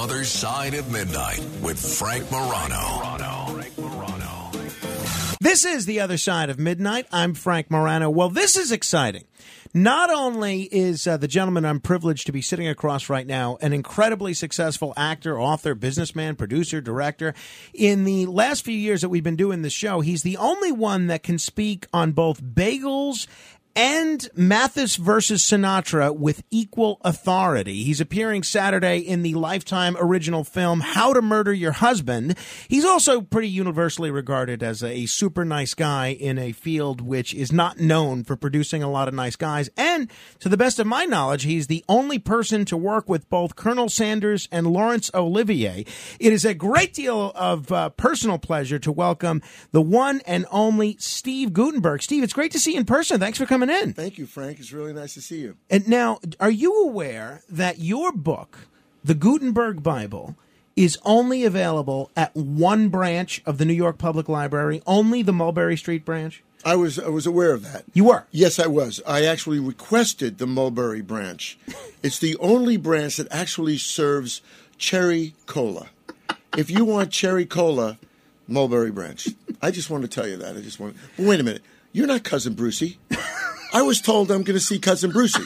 Other Side of Midnight with Frank Morano. This is The Other Side of Midnight. I'm Frank Morano. Well, this is exciting. Not only is uh, the gentleman I'm privileged to be sitting across right now an incredibly successful actor, author, businessman, producer, director. In the last few years that we've been doing the show, he's the only one that can speak on both bagels and Mathis versus Sinatra with equal authority. He's appearing Saturday in the Lifetime original film How to Murder Your Husband. He's also pretty universally regarded as a super nice guy in a field which is not known for producing a lot of nice guys. And to the best of my knowledge, he's the only person to work with both Colonel Sanders and Laurence Olivier. It is a great deal of uh, personal pleasure to welcome the one and only Steve Guttenberg. Steve, it's great to see you in person. Thanks for coming in. Thank you, Frank. It's really nice to see you. And now, are you aware that your book, The Guttenberg Bible, is only available at one branch of the New York Public Library, only the Mulberry Street branch? I was I was aware of that. You were? Yes, I was. I actually requested the Mulberry branch. it's the only branch that actually serves cherry cola. If you want cherry cola, Mulberry branch. I just want to tell you that. I just want. Wait a minute. You're not cousin Brucey. I was told I'm going to see cousin Brucey.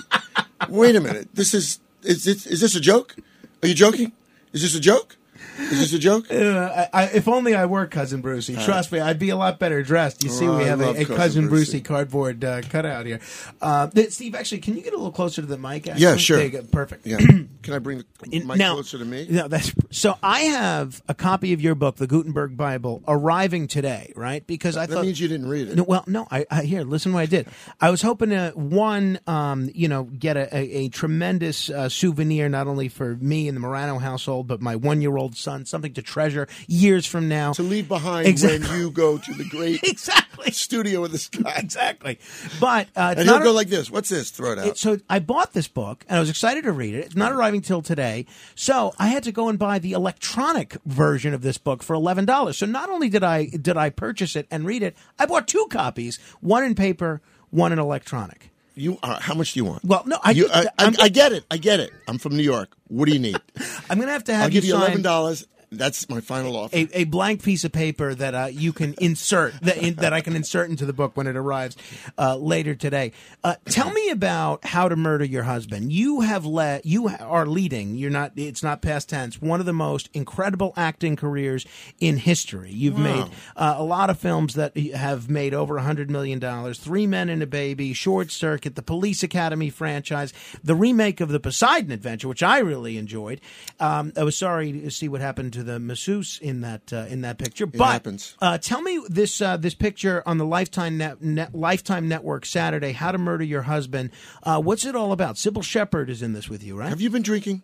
Wait a minute. This is is this, is this a joke? Are you joking? Is this a joke? Is this a joke? Uh, I, I, if only I were cousin Brucey. Trust me, I'd be a lot better dressed. You see, Oh, we have a, a Cousin cousin Brucey, Brucey. cardboard uh, cutout here. Uh, Steve, actually, can you get a little closer to the mic? Actually? Yeah, sure. You. Perfect. Yeah. Can I bring the In- mic now- closer to me? No, that's so. I have a copy of your book, the Guttenberg Bible, arriving today, right? Because I That thought that means you didn't read it. No, well, no. I, I here. Listen, to what I did. I was hoping to one, um, you know, get a, a, tremendous uh, souvenir, not only for me and the Morano household, but my one-year-old son, something to treasure years from now. to leave behind Exactly. when you go to the great exactly, studio with the guy. exactly. But uh, And not go a- like this. What's this? Throw it out. it, so I bought this book and I was excited to read it. It's not arriving till today, so I had to go and buy the electronic version of this book for eleven dollars. So not only did I did I purchase it and read it, I bought two copies, one in paper, one in electronic. You are, how much do you want? Well, no, I you, I, I, I get it. I get it. I'm from New York. What do you need? I'm going to have to have I'll give you sign eleven dollars. That's my final offer. A, a blank piece of paper that uh, you can insert that, in, that I can insert into the book when it arrives uh, later today. Uh, tell me about how to murder your husband. You have let you are leading. You're not. It's not past tense. One of the most incredible acting careers in history. You've made uh, a lot of films that have made over a hundred million dollars. Three Men and a Baby, Short Circuit, the Police Academy franchise, the remake of the Poseidon Adventure, which I really enjoyed. Um, I was sorry to see what happened to the masseuse in that uh, in that picture. but happens. Uh, tell me this uh, this picture on the Lifetime net, net, Lifetime Network Saturday. How to Murder Your Husband. Uh, what's it all about? Cybill Shepherd is in this with you, right? Have you been drinking?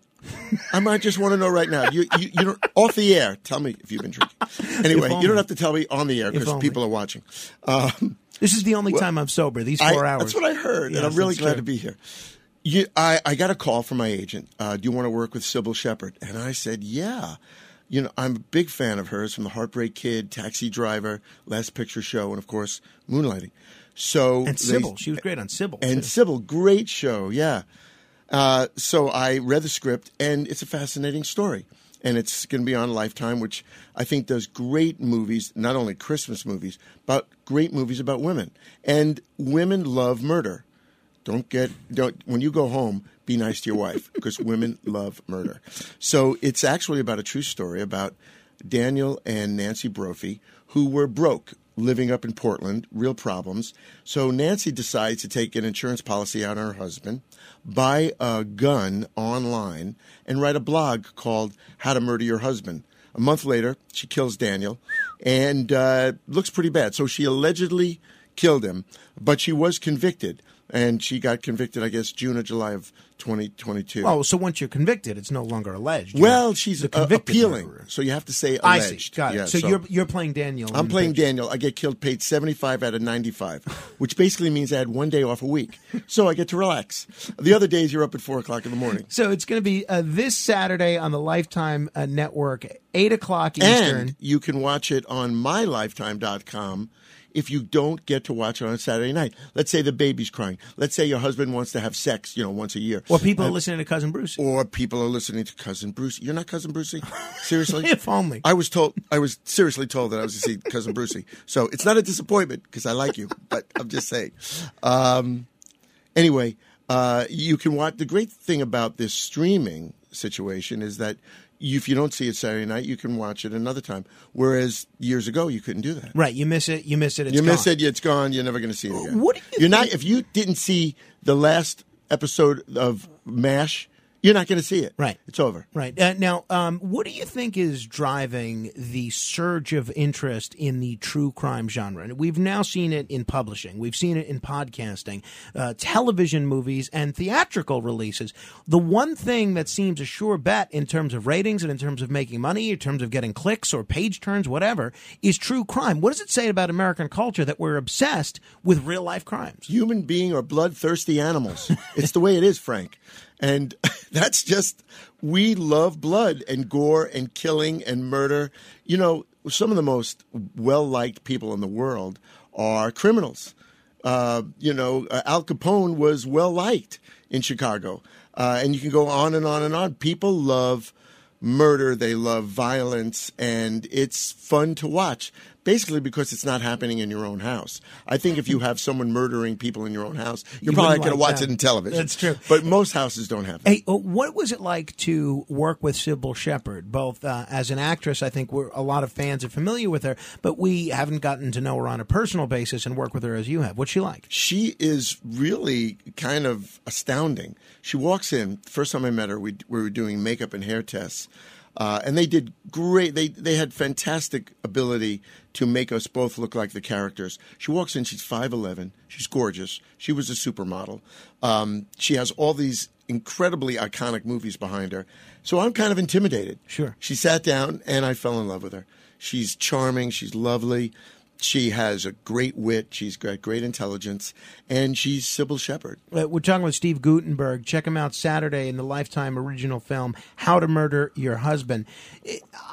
I might just want to know right now. You, you, you don't, off the air. Tell me if you've been drinking. Anyway, you don't have to tell me on the air because people are watching. Um, this is the only time I'm sober. These I- four hours. That's what I heard, and I'm really glad true. to be here. You, I, I got a call from my agent. Uh, do you want to work with Cybill Shepherd? And I said, yeah. You know, I'm a big fan of hers from The Heartbreak Kid, Taxi Driver, Last Picture Show, and of course, Moonlighting. So And they- Cybill, she was great on Cybill. and too. Cybill, great show, yeah. Uh, so I read the script, and it's a fascinating story. And it's going to be on Lifetime, which I think does great movies, not only Christmas movies, but great movies about women. And women love murder. Don't get don't when you go home, be nice to your wife because women love murder. So it's actually about a true story about Daniel and Nancy Brophy who were broke living up in Portland, real problems. So Nancy decides to take an insurance policy out on her husband, buy a gun online, and write a blog called How to Murder Your Husband. A month later, she kills Daniel and uh, looks pretty bad. So she allegedly killed him, but she was convicted. And she got convicted, I guess, June or July of 2022. Oh, so once you're convicted, it's no longer alleged. You're well, she's uh, appealing, murderer. so you have to say I alleged. see. Got it. Yeah, so, you're you're playing Daniel. I'm playing picture. Daniel. I get killed paid 75 out of 95, which basically means I had one day off a week. So I get to relax. The other days you're up at 4 o'clock in the morning. So it's going to be uh, this Saturday on the Lifetime uh, Network, eight o'clock Eastern. And you can watch it on mylifetime.com if you don't get to watch it on Saturday night. Let's say the baby's crying. Let's say your husband wants to have sex, you know, once a year. Or people are listening to Cousin Bruce. Or people are listening to Cousin Bruce. You're not Cousin Brucey? Seriously? if only. I was told, I was seriously told that I was to see Cousin Brucey. So it's not a disappointment because I like you, but I'm just saying. Um, anyway, uh, you can watch. The great thing about this streaming situation is that if you don't see it Saturday night, you can watch it another time. Whereas years ago, you couldn't do that. Right. You miss it. You miss it. It's you miss gone. it. It's gone. You're never going to see it again. What do you You're not. If you didn't see the last episode of Mash, you're not going to see it. Right. It's over. Right. Uh, now, um, what do you think is driving the surge of interest in the true crime genre? And we've now seen it in publishing, we've seen it in podcasting, uh, television movies, and theatrical releases. The one thing that seems a sure bet in terms of ratings and in terms of making money, in terms of getting clicks or page turns, whatever, is true crime. What does it say about American culture that we're obsessed with real life crimes? human being are bloodthirsty animals. it's the way it is, Frank. And that's just, we love blood and gore and killing and murder. You know, some of the most well liked people in the world are criminals. Uh, you know, uh, Al Capone was well liked in Chicago. Uh, and you can go on and on and on. People love murder, they love violence, and it's fun to watch. Basically, because it's not happening in your own house. I think if you have someone murdering people in your own house, you're You probably going to watch that. it in television. That's true. But most houses don't have that. Hey, uh, what was it like to work with Cybill Shepherd? Both uh, as an actress, I think we're a lot of fans are familiar with her, but we haven't gotten to know her on a personal basis and work with her as you have. What's she like? she is really kind of astounding. She walks in. First time I met her, we, we were doing makeup and hair tests, uh, and they did great. They they had fantastic ability to make us both look like the characters. She walks in. She's five eleven. She's gorgeous. She was a supermodel. Um, she has all these incredibly iconic movies behind her. So I'm kind of intimidated. Sure. She sat down, and I fell in love with her. She's charming. She's lovely. She has a great wit. She's got great intelligence, and she's Cybill Shepherd. Uh, we're talking with Steve Guttenberg. Check him out Saturday in the Lifetime original film "How to Murder Your Husband."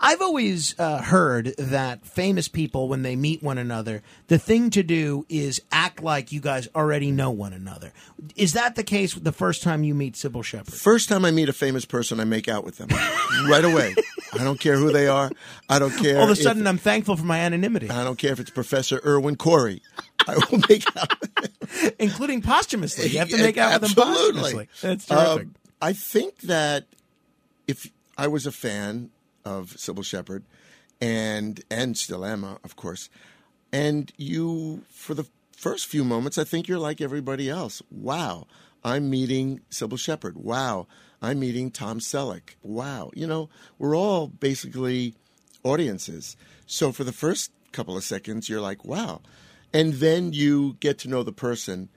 I've always uh, heard that famous people, when they meet one another, the thing to do is act like you guys already know one another. Is that the case with the first time you meet Cybill Shepherd? First time I meet a famous person, I make out with them right away. I don't care who they are. I don't care. All of a if- sudden, I'm thankful for my anonymity, I don't care if it's Professor Irwin Corey. I will make out. including posthumously. You have to make out with them posthumously. That's terrific. Um, I think that if I was a fan of Cybill Shepherd, and and still am, uh, of course, and you for the first few moments, I think you're like everybody else. Wow, I'm meeting Cybill Shepherd. Wow, I'm meeting Tom Selleck. Wow, you know, we're all basically audiences. So for the first couple of seconds, you're like, wow. And then you get to know the person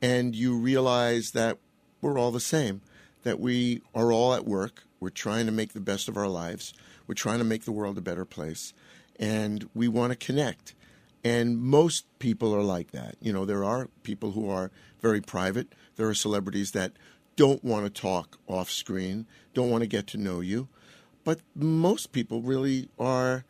and you realize that we're all the same, that we are all at work. We're trying to make the best of our lives. We're trying to make the world a better place. And we want to connect. And most people are like that. You know, there are people who are very private. There are celebrities that don't want to talk off screen, don't want to get to know you. But most people really are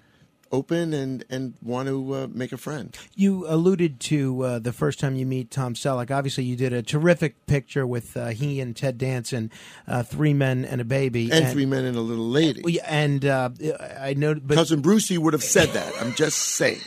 open and, and want to uh, make a friend. You alluded to uh, the first time you meet Tom Selleck. Obviously, you did a terrific picture with uh, he and Ted Danson, uh, Three Men and a Baby, And, Three Men and a Little Lady. Yeah, And uh, I know, but Cousin Brucey would have said that. I'm just saying.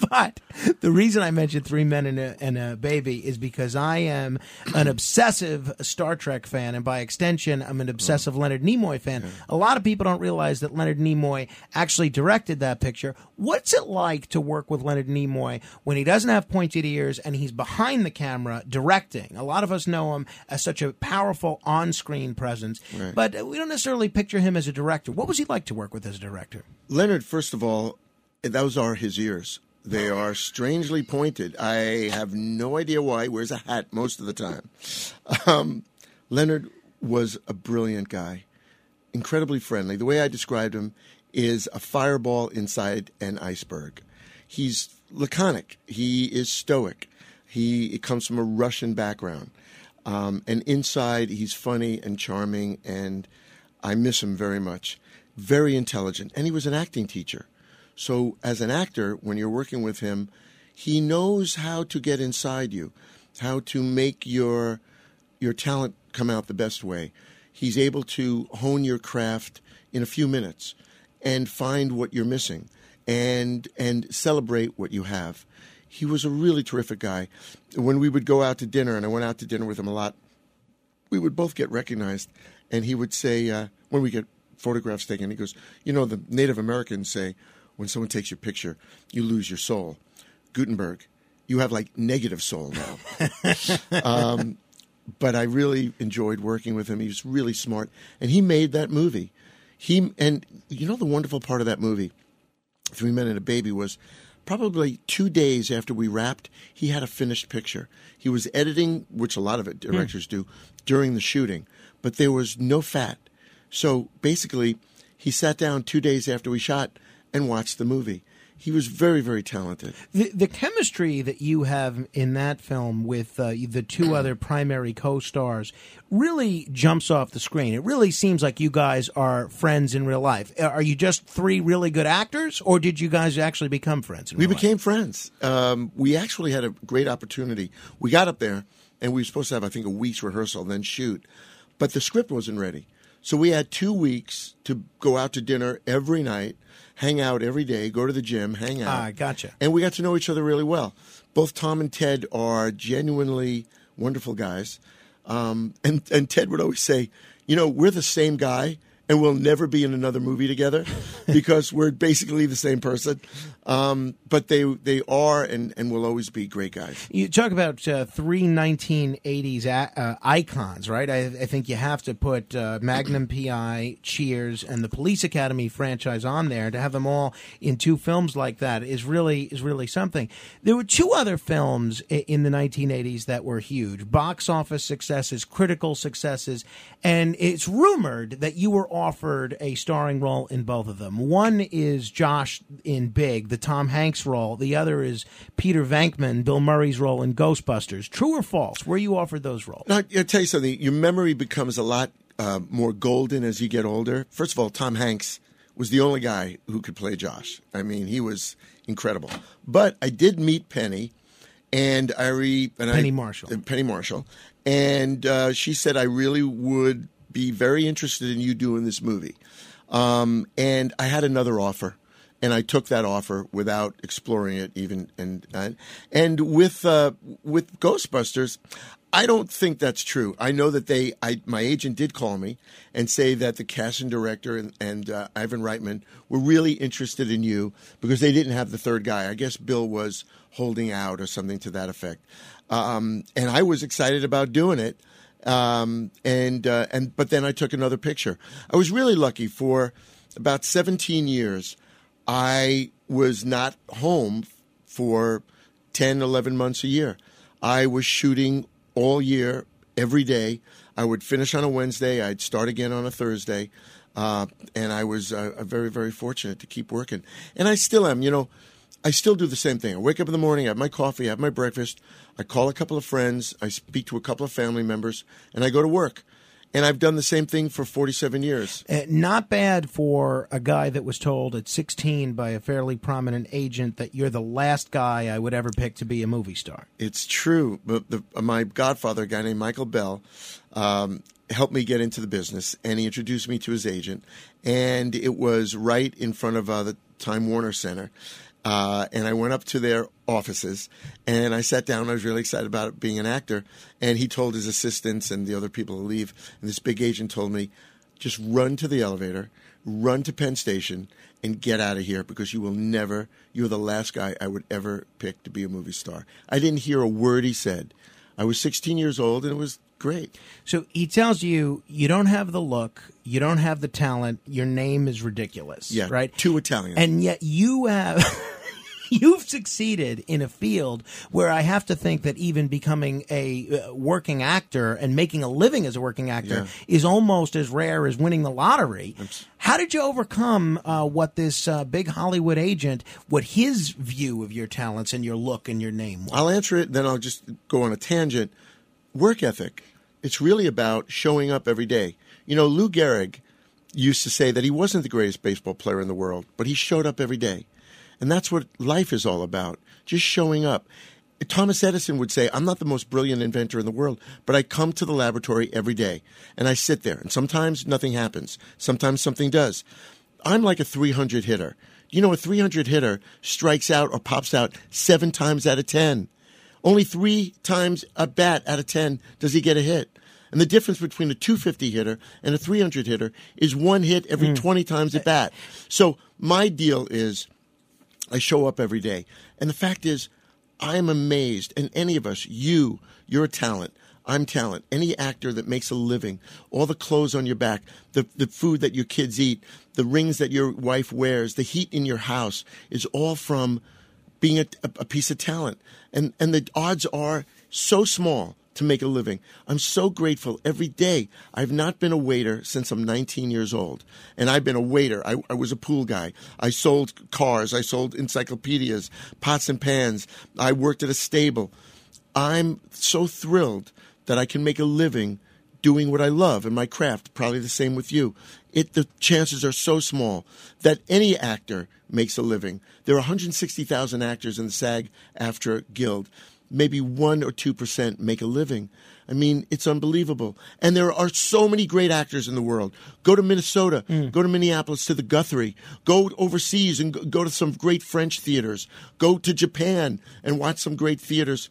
But the reason I mentioned Three Men and a, and a Baby is because I am an obsessive Star Trek fan, and by extension, I'm an obsessive Leonard Nimoy fan. A lot of people don't realize that Leonard Nimoy actually directed that picture. What's it like to work with Leonard Nimoy when he doesn't have pointed ears and he's behind the camera directing? A lot of us know him as such a powerful on screen presence, but we don't necessarily picture him as a director. What was he like to work with as a director? Leonard, first of all, those are his ears. They are strangely pointed. I have no idea why. He wears a hat most of the time. Um, Leonard was a brilliant guy, incredibly friendly. The way I described him is a fireball inside an iceberg. He's laconic. He is stoic. He it comes from a Russian background, um, and inside he's funny and charming, and I miss him very much. Very intelligent, and he was an acting teacher. So, as an actor, when you're working with him, he knows how to get inside you, how to make your your talent come out the best way. He's able to hone your craft in a few minutes and find what you're missing and and celebrate what you have. He was a really terrific guy. When we would go out to dinner, and I went out to dinner with him a lot, we would both get recognized, and he would say uh, when we get photographs taken, he goes, "You know, the Native Americans say when someone takes your picture, you lose your soul. Guttenberg, you have like negative soul now." um, but I really enjoyed working with him. He was really smart, and he made that movie. He and you know the wonderful part of that movie, Three Men and a Baby, was probably two days after we wrapped, he had a finished picture. He was editing, which a lot of it directors do, during the shooting, but there was no fat. So basically, he sat down two days after we shot and watch the movie. He was very, very talented. The, the chemistry that you have in that film with uh, the two other primary co-stars really jumps off the screen. It really seems like you guys are friends in real life. Are you just three really good actors, or did you guys actually become friends? we real became life? friends. Um, we actually had a great opportunity. We got up there, and we were supposed to have, I think, a week's rehearsal, then shoot. But the script wasn't ready. So we had two weeks to go out to dinner every night, hang out every day, go to the gym, hang out. Ah, gotcha. And we got to know each other really well. Both Tom and Ted are genuinely wonderful guys. Um, and, and Ted would always say, you know, we're the same guy and we'll never be in another movie together because we're basically the same person. Um, but they they are and, and will always be great guys. You talk about uh, three 1980s a- uh, icons, right? I, I think you have to put uh, Magnum PI, Cheers, and the Police Academy franchise on there to have them all in two films like that is really is really something. There were two other films in the 1980s that were huge, box office successes, critical successes, and it's rumored that you were offered a starring role in both of them. One is Josh in Big, the Tom Hanks role. The other is Peter Venkman, Bill Murray's role in Ghostbusters. True or false? Were you offered those roles? Now, I'll tell you something. Your memory becomes a lot uh, more golden as you get older. First of all, Tom Hanks was the only guy who could play Josh. I mean, he was incredible. But I did meet Penny, and I re and Penny I, Marshall. Penny Marshall, and uh, she said I really would be very interested in you doing this movie. Um, and I had another offer, and I took that offer without exploring it even. And and, and with uh, with Ghostbusters, I don't think that's true. I know that they, I, my agent did call me and say that the casting director and, and uh, Ivan Reitman were really interested in you because they didn't have the third guy. I guess Bill was holding out or something to that effect. Um, and I was excited about doing it. Um, and uh, and but then I took another picture. I was really lucky for about 17 years. I was not home for 10, 11 months a year. I was shooting all year, every day. I would finish on a Wednesday. I'd start again on a Thursday. Uh, and I was uh, very, very fortunate to keep working. And I still am. You know, I still do the same thing. I wake up in the morning, I have my coffee, I have my breakfast, I call a couple of friends, I speak to a couple of family members, and I go to work. And I've done the same thing for 47 years. Uh, not bad for a guy that was told at 16 by a fairly prominent agent that you're the last guy I would ever pick to be a movie star. It's true. But the, my godfather, a guy named Michael Bell, um, helped me get into the business, and he introduced me to his agent. And it was right in front of uh, the Time Warner Center. Uh, and I went up to their offices and I sat down. I was really excited about being an actor. And he told his assistants and the other people to leave. And this big agent told me, just run to the elevator, run to Penn Station, and get out of here because you will never, you're the last guy I would ever pick to be a movie star. I didn't hear a word he said. I was 16 years old and it was great. So he tells you you don't have the look, you don't have the talent, your name is ridiculous. Yeah, right. Too Italian. and yet you have. You've succeeded in a field where I have to think that even becoming a uh, working actor and making a living as a working actor Yeah. is almost as rare as winning the lottery. How did you overcome uh, what this uh, big Hollywood agent, what his view of your talents and your look and your name was? I'll answer it, then I'll just go on a tangent. Work ethic. It's really about showing up every day. You know, Lou Gehrig used to say that he wasn't the greatest baseball player in the world, but he showed up every day. And that's what life is all about just showing up. Thomas Edison would say, I'm not the most brilliant inventor in the world, but I come to the laboratory every day and I sit there. And sometimes nothing happens, sometimes something does. I'm like a 300 hitter. You know, a 300 hitter strikes out or pops out seven times out of 10. Only three times a bat out of 10 does he get a hit. And the difference between a 250 hitter and a 300 hitter is one hit every mm. 20 times at bat. So my deal is I show up every day. And the fact is, I'm amazed, and any of us, you, you're a talent. I'm talent. Any actor that makes a living, all the clothes on your back, the, the food that your kids eat, the rings that your wife wears, the heat in your house is all from being a, a piece of talent. And, and the odds are so small to make a living. I'm so grateful every day. I've not been a waiter since I'm 19 years old. And I've been a waiter. I, I, was a pool guy. I sold cars. I sold encyclopedias, pots and pans. I worked at a stable. I'm so thrilled that I can make a living doing what I love in my craft. Probably the same with you. It, the chances are so small that any actor makes a living. There are 160,000 actors in the SAG-AFTRA Guild maybe 1 or 2% make a living. I mean, it's unbelievable. And there are so many great actors in the world. Go to Minnesota, mm. go to Minneapolis to the Guthrie, go overseas and go to some great French theaters, go to Japan and watch some great theaters.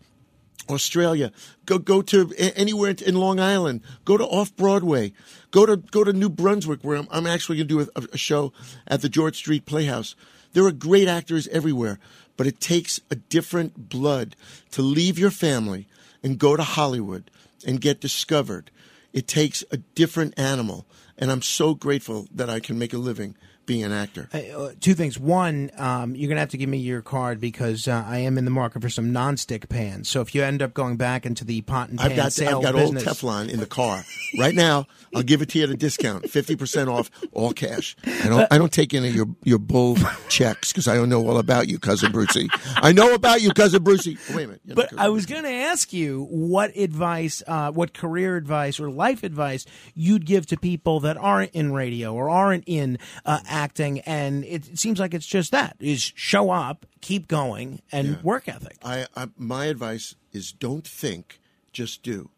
Australia, go go to anywhere in Long Island, go to off Broadway, go to go to New Brunswick, where I'm, I'm actually going to do a, a show at the George Street Playhouse. There are great actors everywhere but it takes a different blood to leave your family and go to Hollywood and get discovered. It takes a different animal. And I'm so grateful that I can make a living being an actor? Uh, two things. One, um, you're going to have to give me your card because uh, I am in the market for some nonstick pans. So if you end up going back into the pot and pan I've got, sale I've got business, old Teflon in the car right now. I'll give it to you at a discount, fifty percent off, all cash. I don't, I don't take any of your your bull checks because I don't know all about you, cousin Brucey. I know about you, cousin Brucey. Oh, wait a minute. but I was going to ask you what advice, uh, what career advice or life advice you'd give to people that aren't in radio or aren't in uh, acting, and it seems like it's just that: is show up, keep going, and yeah. work ethic. I, I my advice is don't think, just do.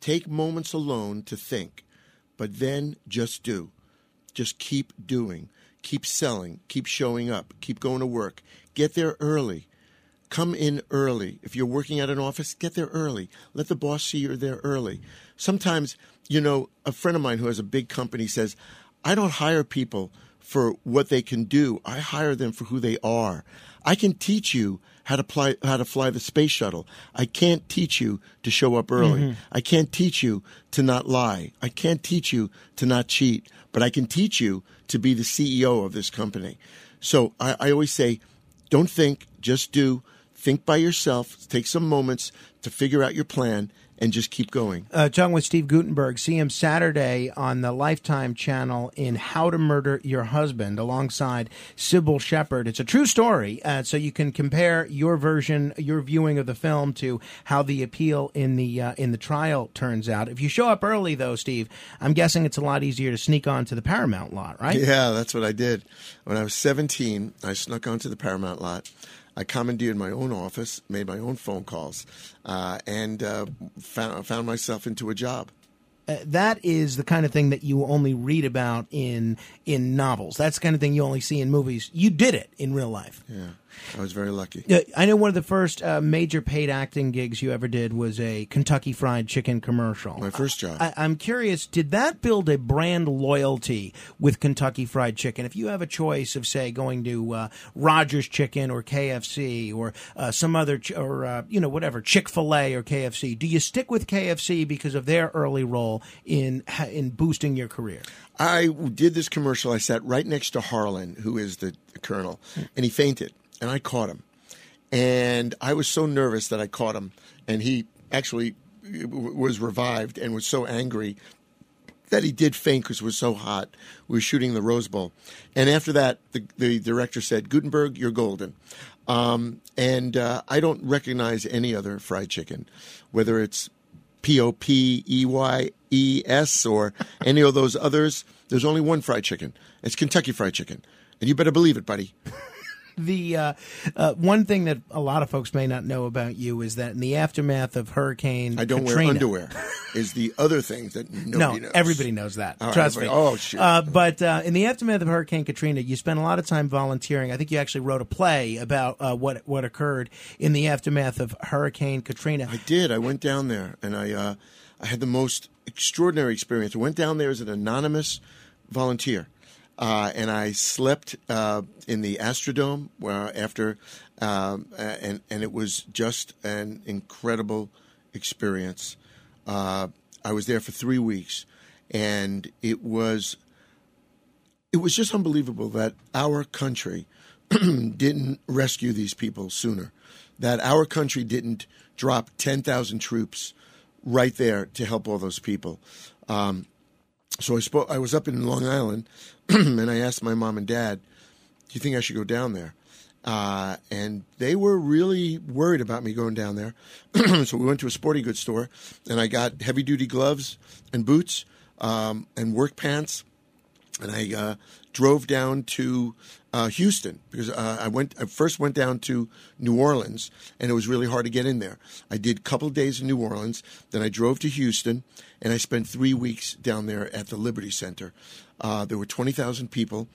Take moments alone to think, but then just do. Just keep doing. Keep selling. Keep showing up. Keep going to work. Get there early. Come in early. If you're working at an office, get there early. Let the boss see you're there early. Sometimes, you know, a friend of mine who has a big company says, I don't hire people for what they can do. I hire them for who they are. I can teach you how to fly how to fly the space shuttle. I can't teach you to show up early. Mm-hmm. I can't teach you to not lie. I can't teach you to not cheat. But I can teach you to be the CEO of this company. So I, I always say, don't think, just do. Think by yourself. Take some moments to figure out your plan and just keep going. Uh, talking with Steve Guttenberg. See him Saturday on the Lifetime channel in How to Murder Your Husband alongside Cybill Shepherd. It's a true story, uh, so you can compare your version, your viewing of the film to how the appeal in the uh, in the trial turns out. If you show up early, though, Steve, I'm guessing it's a lot easier to sneak onto the Paramount lot, right? Yeah, that's what I did. When I was 17, I snuck onto the Paramount lot. I commandeered my own office, made my own phone calls, uh, and uh, found, found myself into a job. Uh, that is the kind of thing that you only read about in in novels. That's the kind of thing you only see in movies. You did it in real life. Yeah. I was very lucky. I know one of the first uh, major paid acting gigs you ever did was a Kentucky Fried Chicken commercial. My first job. I, am curious, did that build a brand loyalty with Kentucky Fried Chicken? If you have a choice of, say, going to uh, Rogers Chicken or KFC or uh, some other, ch- or uh, you know, whatever Chick Fil A or KFC, do you stick with KFC because of their early role in in boosting your career? I did this commercial. I sat right next to Harland, who is the colonel, and he fainted and I caught him. And I was so nervous that I caught him, and he actually was revived and was so angry that he did faint because it was so hot. We were shooting the Rose Bowl, and after that, the, the director said, "Guttenberg, you're golden." Um, and uh, I don't recognize any other fried chicken, whether it's P O P E Y E S or any of those others. There's only one fried chicken. It's Kentucky Fried Chicken, and you better believe it, buddy. The uh, uh, one thing that a lot of folks may not know about you is that in the aftermath of Hurricane I don't Katrina, wear underwear. Is the other thing that nobody no, knows. everybody knows that. All right, Trust me. oh, shoot. Uh, but uh, in the aftermath of Hurricane Katrina, you spent a lot of time volunteering. I think you actually wrote a play about uh, what what occurred in the aftermath of Hurricane Katrina. I did. I went down there and I uh, I had the most extraordinary experience. I went down there as an anonymous volunteer. Uh, and I slept uh, in the Astrodome where after, um, and and it was just an incredible experience. Uh, I was there for three weeks, and it was it was just unbelievable that our country didn't rescue these people sooner. That our country didn't drop 10,000 troops right there to help all those people. Um, so I spoke. I was up in Long Island, and I asked my mom and dad, "Do you think I should go down there?" Uh, and they were really worried about me going down there. so we went to a sporting goods store, and I got heavy duty gloves and boots um, and work pants and I uh, drove down to uh, Houston because uh, I went. I first went down to New Orleans, and it was really hard to get in there. I did a couple days in New Orleans, then I drove to Houston, and I spent three weeks down there at the Liberty Center. Uh, there were twenty thousand people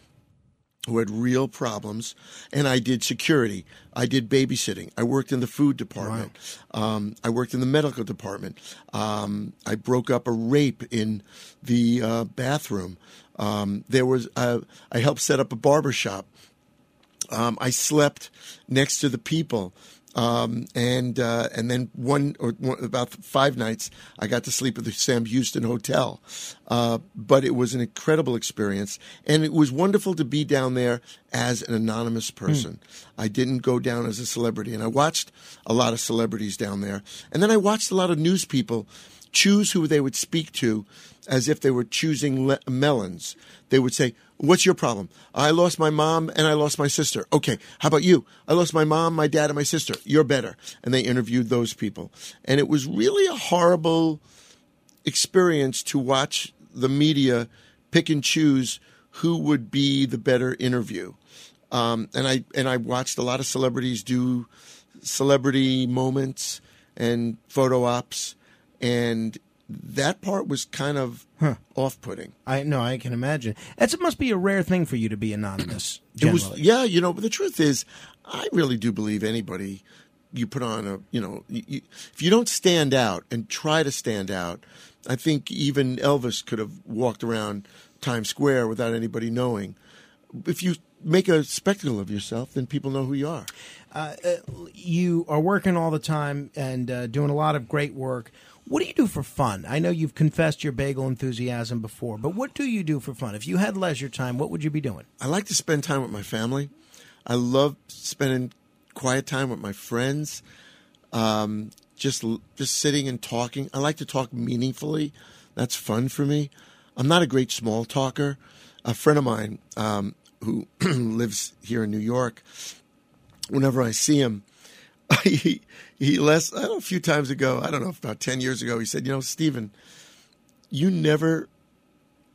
who had real problems, and I did security. I did babysitting. I worked in the food department. Um, I worked in the medical department. Um, I broke up a rape in the uh, bathroom. Um, there was uh, I helped set up a barber shop. Um, I slept next to the people. Um, and uh, and then one or one, about five nights, I got to sleep at the Sam Houston Hotel. Uh, but it was an incredible experience, and it was wonderful to be down there as an anonymous person. I didn't go down as a celebrity, and I watched a lot of celebrities down there, and then I watched a lot of news people choose who they would speak to as if they were choosing le- melons. They would say, What's your problem? I lost my mom and I lost my sister. Okay, how about you? I lost my mom, my dad, and my sister. You're better. And they interviewed those people. And it was really a horrible experience to watch the media pick and choose who would be the better interview. Um, and I and I watched a lot of celebrities do celebrity moments and photo ops, and that part was kind of off-putting. I know, I can imagine. That's it. Must be a rare thing for you to be anonymous. It was yeah, you know. But the truth is, I really do believe anybody you put on a you know you, if you don't stand out and try to stand out, I think even Elvis could have walked around Times Square without anybody knowing. If you make a spectacle of yourself, then people know who you are. you are working all the time and uh, doing a lot of great work. What do you do for fun? I know you've confessed your bagel enthusiasm before, but what do you do for fun? If you had leisure time, what would you be doing? I like to spend time with my family. I love spending quiet time with my friends. Um, just just sitting and talking. I like to talk meaningfully. That's fun for me. I'm not a great small talker. A friend of mine um, who lives here in New York, whenever I see him, he he less I don't know, a few times ago, I don't know about ten years ago, he said, you know, Stephen, you never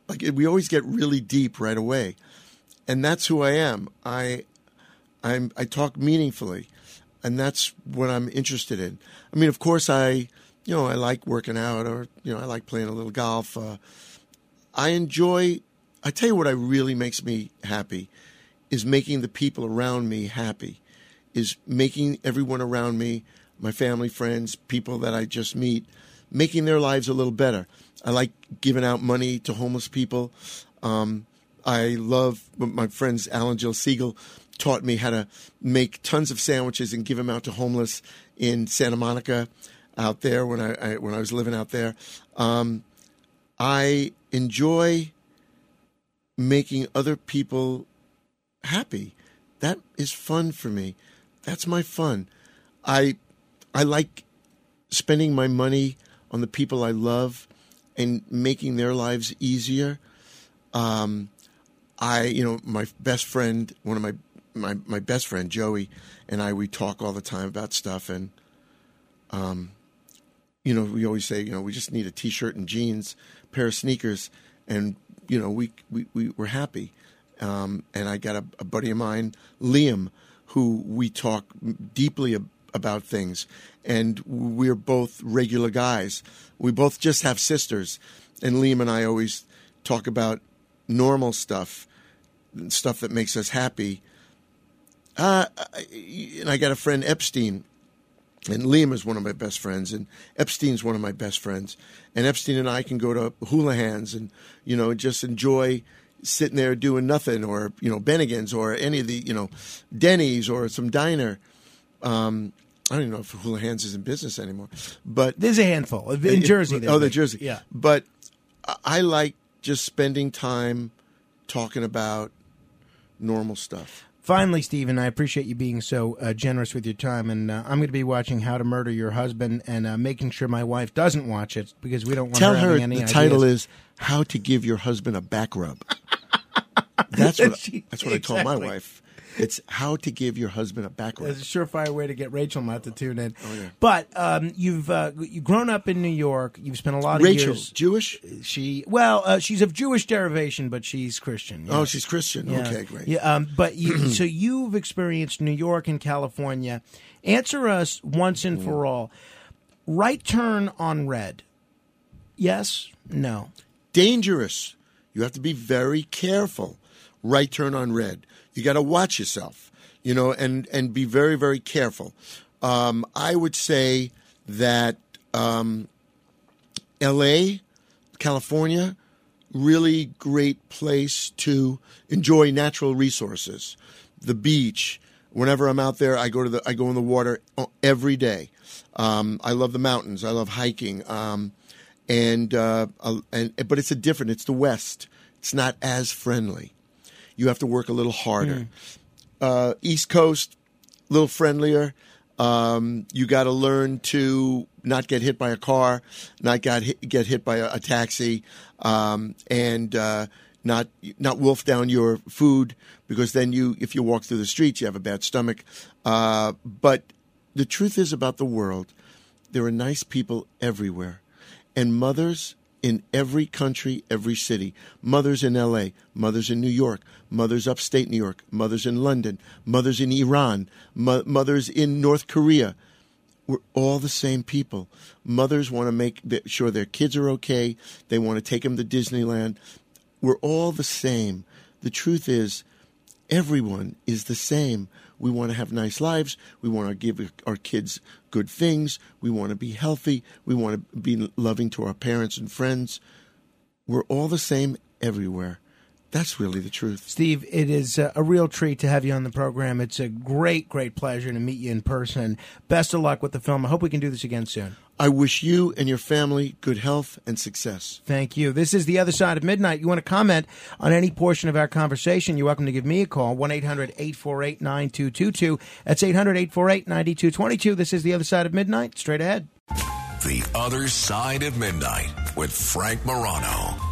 like we always get really deep right away, and that's who I am. I I'm I talk meaningfully, and that's what I'm interested in. I mean, of course, I you know I like working out, or you know I like playing a little golf. Uh, I enjoy. I tell you what, I really makes me happy is making the people around me happy, is making everyone around me, my family, friends, people that I just meet, making their lives a little better. I like giving out money to homeless people. Um, I love my friends Alan Jill Siegel taught me how to make tons of sandwiches and give them out to homeless in Santa Monica out there when I, I when I was living out there. Um, I enjoy making other people happy. That is fun for me. That's my fun. I I like spending my money on the people I love and making their lives easier. Um, I, you know, my best friend, one of my, my, my best friend, Joey, and I, we talk all the time about stuff. And, um, you know, we always say, you know, we just need a t shirt and jeans, pair of sneakers, and, you know, we, we, we, we're happy. Um, and I got a, a buddy of mine, Liam, who we talk deeply ab- about things, and we're both regular guys. We both just have sisters, and Liam and I always talk about normal stuff, stuff that makes us happy. Uh, and I got a friend Epstein, and Liam is one of my best friends, and Epstein's one of my best friends. And Epstein and I can go to Houlihan's and you know just enjoy sitting there doing nothing, or you know Bennigan's, or any of the you know Denny's, or some diner. Um, I don't even know if Houlihan's is in business anymore, but There's a handful in Jersey. Oh, the. Jersey. Yeah. But I- like just spending time talking about normal stuff. Finally, Stephen, I appreciate you being so uh, generous with your time, and uh, I'm going to be watching How to Murder Your Husband and uh, making sure my wife doesn't watch it because we don't want to Tell her, her the any ideas. title is "How to Give Your Husband a Back Rub." That's what She- that's what I told my wife. It's how to give your husband a back rub. It's a surefire way to get Rachel not to tune in. Oh, yeah. But um, you've uh, you've grown up in New York. You've spent a lot of Rachel, years. Jewish? She well, uh, she's of Jewish derivation, but she's Christian. Oh, she's Christian. Yeah. Okay, great. Yeah, um, but you, so you've experienced New York and California. Answer us once and for all. Right turn on red. Yes. No. dangerous. You have to be very careful. Right turn on red. You got to watch yourself, you know, and and be very very careful. Um, I would say that um, L.A., California, really great place to enjoy natural resources. The beach. Whenever I'm out there, I go to the I go in the water every day. Um, I love the mountains. I love hiking. Um, and uh, uh, and but it's a different. It's the West. It's not as friendly. You have to work a little harder. Uh, East Coast, a little friendlier. Um, you got to learn to not get hit by a car, not get hit, get hit by a, a taxi, um, and uh, not not wolf down your food because then you, if you walk through the streets, you have a bad stomach. Uh, but the truth is about the world, there are nice people everywhere, and mothers in every country, every city. Mothers in L.A., mothers in New York, mothers upstate New York, mothers in London, mothers in Iran, mo- mothers in North Korea. We're all the same people. Mothers want to make sure their kids are okay. They want to take them to Disneyland. We're all the same. The truth is, everyone is the same. We want to have nice lives. We want to give our kids good things. We want to be healthy. We want to be loving to our parents and friends. We're all the same everywhere. That's really the truth. Steve, it is a real treat to have you on the program. It's a great, great pleasure to meet you in person. Best of luck with the film. I hope we can do this again soon. I wish you and your family good health and success. Thank you. This is The Other Side of Midnight. You want to comment on any portion of our conversation, you're welcome to give me a call, 1 800 848 9222. That's 800 848 9222. This is The Other Side of Midnight. Straight ahead. The Other Side of Midnight with Frank Morano.